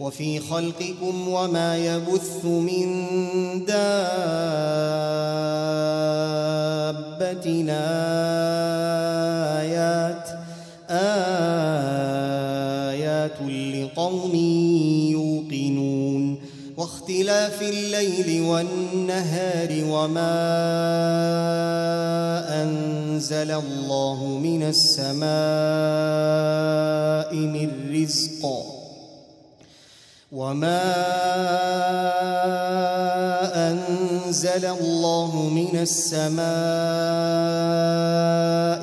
وفي خلقكم وما يبث من دابة. آيات آيات لقوم يوقنون. واختلاف الليل والنهار وما أنزل الله من السماء من رزق. وما أنزل الله من السماء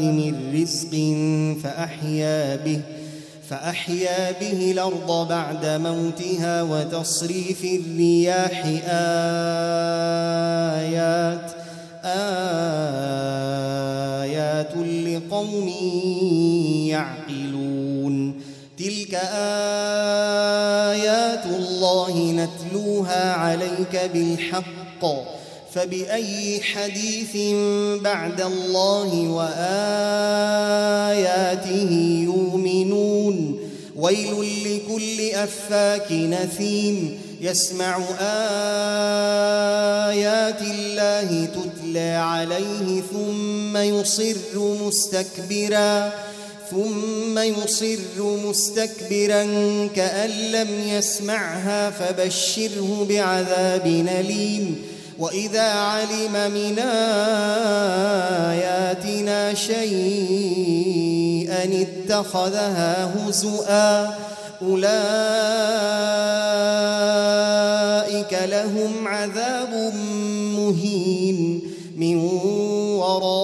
من رزق فأحيا به فأحيا به الأرض بعد موتها وتصريف الرياح آيات آيات لقوم يعقلون تلك آيات نتلوها عليك بالحق. فبأي حديث بعد الله وآياته يؤمنون. ويل لكل أفاك نثيم يسمع آيات الله تتلى عليه ثم يصر مستكبراً. ثم يصر مستكبرا كأن لم يسمعها فبشره بعذاب أليم. وإذا علم من آياتنا شيئا اتخذها هزؤا أولئك لهم عذاب مهين. من ورائهم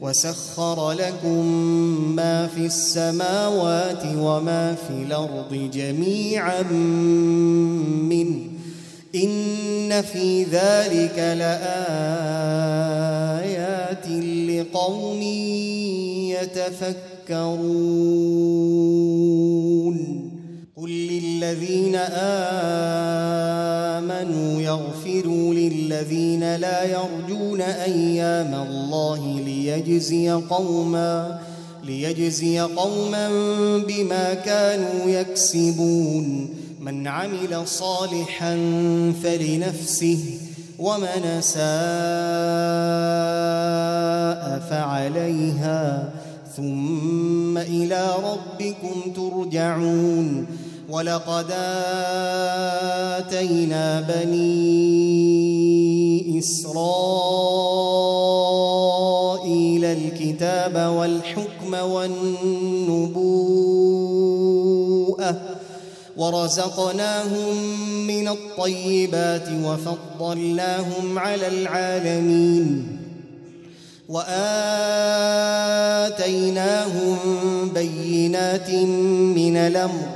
وسخر لكم ما في السماوات وما في الأرض جميعا منه إن في ذلك لآيات لقوم يتفكرون للذين آمنوا يغفروا للذين لا يرجون أيام الله ليجزي قوما ليجزي قوما بما كانوا يكسبون. من عمل صالحا فلنفسه ومن ساء فعليها. ثم إلى ربكم ترجعون. ولقد آتينا بني إسرائيل الكتاب والحكم والنبوءة ورزقناهم من الطيبات وفضلناهم على العالمين وآتيناهم بينات من الأمر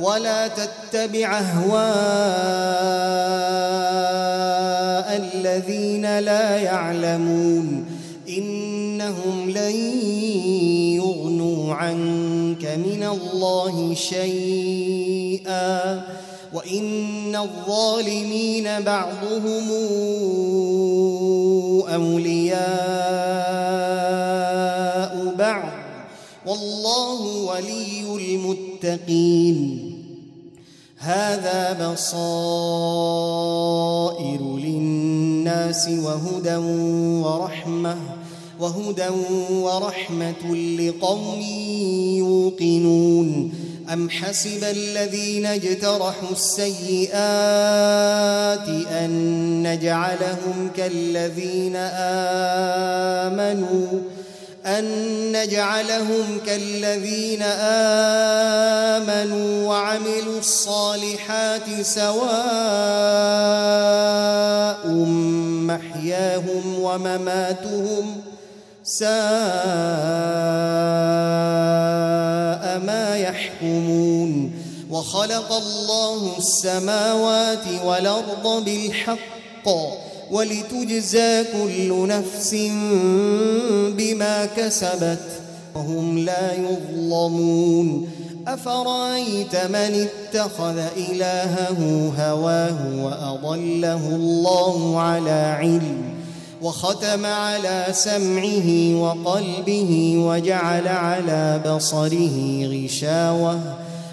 ولا تتبع أهواء الذين لا يعلمون. إنهم لن يغنوا عنك من الله شيئا. وإن الظالمين بعضهم أولياء بعض. والله ولي المتقين. هذا بصائر للناس وهدى ورحمة وهدى ورحمة لقوم يوقنون. أم حسب الذين اجترحوا السيئات أن نجعلهم كالذين آمنوا أن نجعلهم كالذين آمنوا وعملوا الصالحات سواء محياهم ومماتهم ساء ما يحكمون وخلق الله السماوات والأرض بالحق ولتجزى كل نفس بما كسبت وهم لا يظلمون. أفرأيت من اتخذ إلهه هواه وأضله الله على علم وختم على سمعه وقلبه وجعل على بصره غشاوة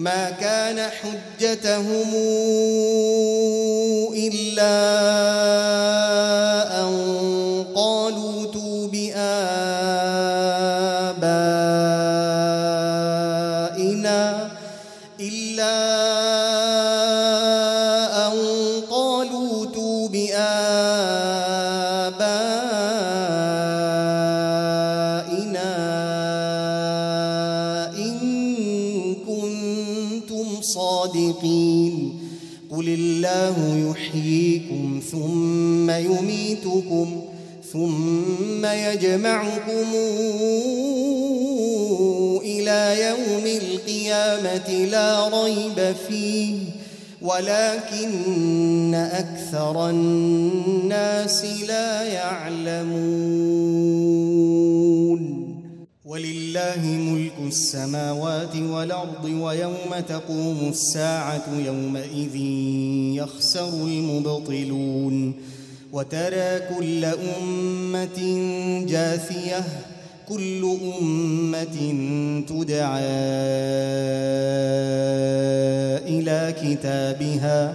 ما كان حجتهم إلا قل الله يحييكم ثم يميتكم ثم يجمعكم إلى يوم القيامة لا ريب فيه ولكن أكثر الناس لا يعلمون ولله ملك السماوات والأرض ويوم تقوم الساعة يومئذ يخسر المبطلون وترى كل أمة جاثية كل أمة تدعى إلى كتابها.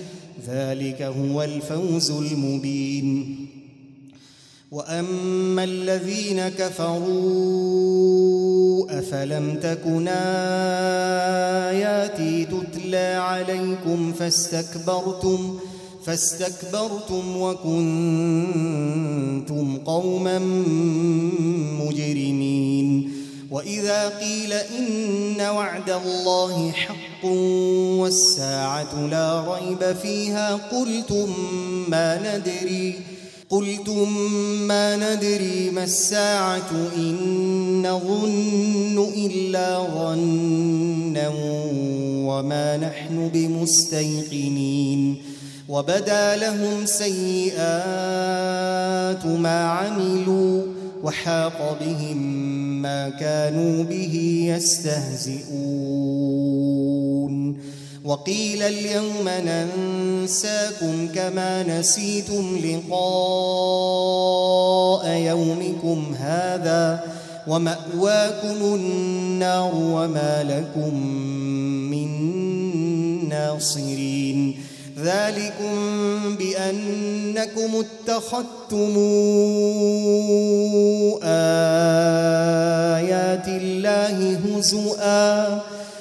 ذلك هو الفوز المبين. وأما الذين كفروا أفلم تكن آياتي تتلى عليكم فاستكبرتم فاستكبرتم وكنتم قوما مجرمين. وإذا قيل إن وعد الله حق والساعة لا ريب فيها. قلتم ما ندري قلتم ما ندري ما الساعة إن نظن إلا ظنا وما نحن بمستيقنين. وبدا لهم سيئات ما عملوا وحاق بهم ما كانوا به يستهزئون. وقيل اليوم ننساكم كما نسيتم لقاء يومكم هذا ومأواكم النار وما لكم من ناصرين. ذلكم بأنكم اتخذتم آيات الله هزؤا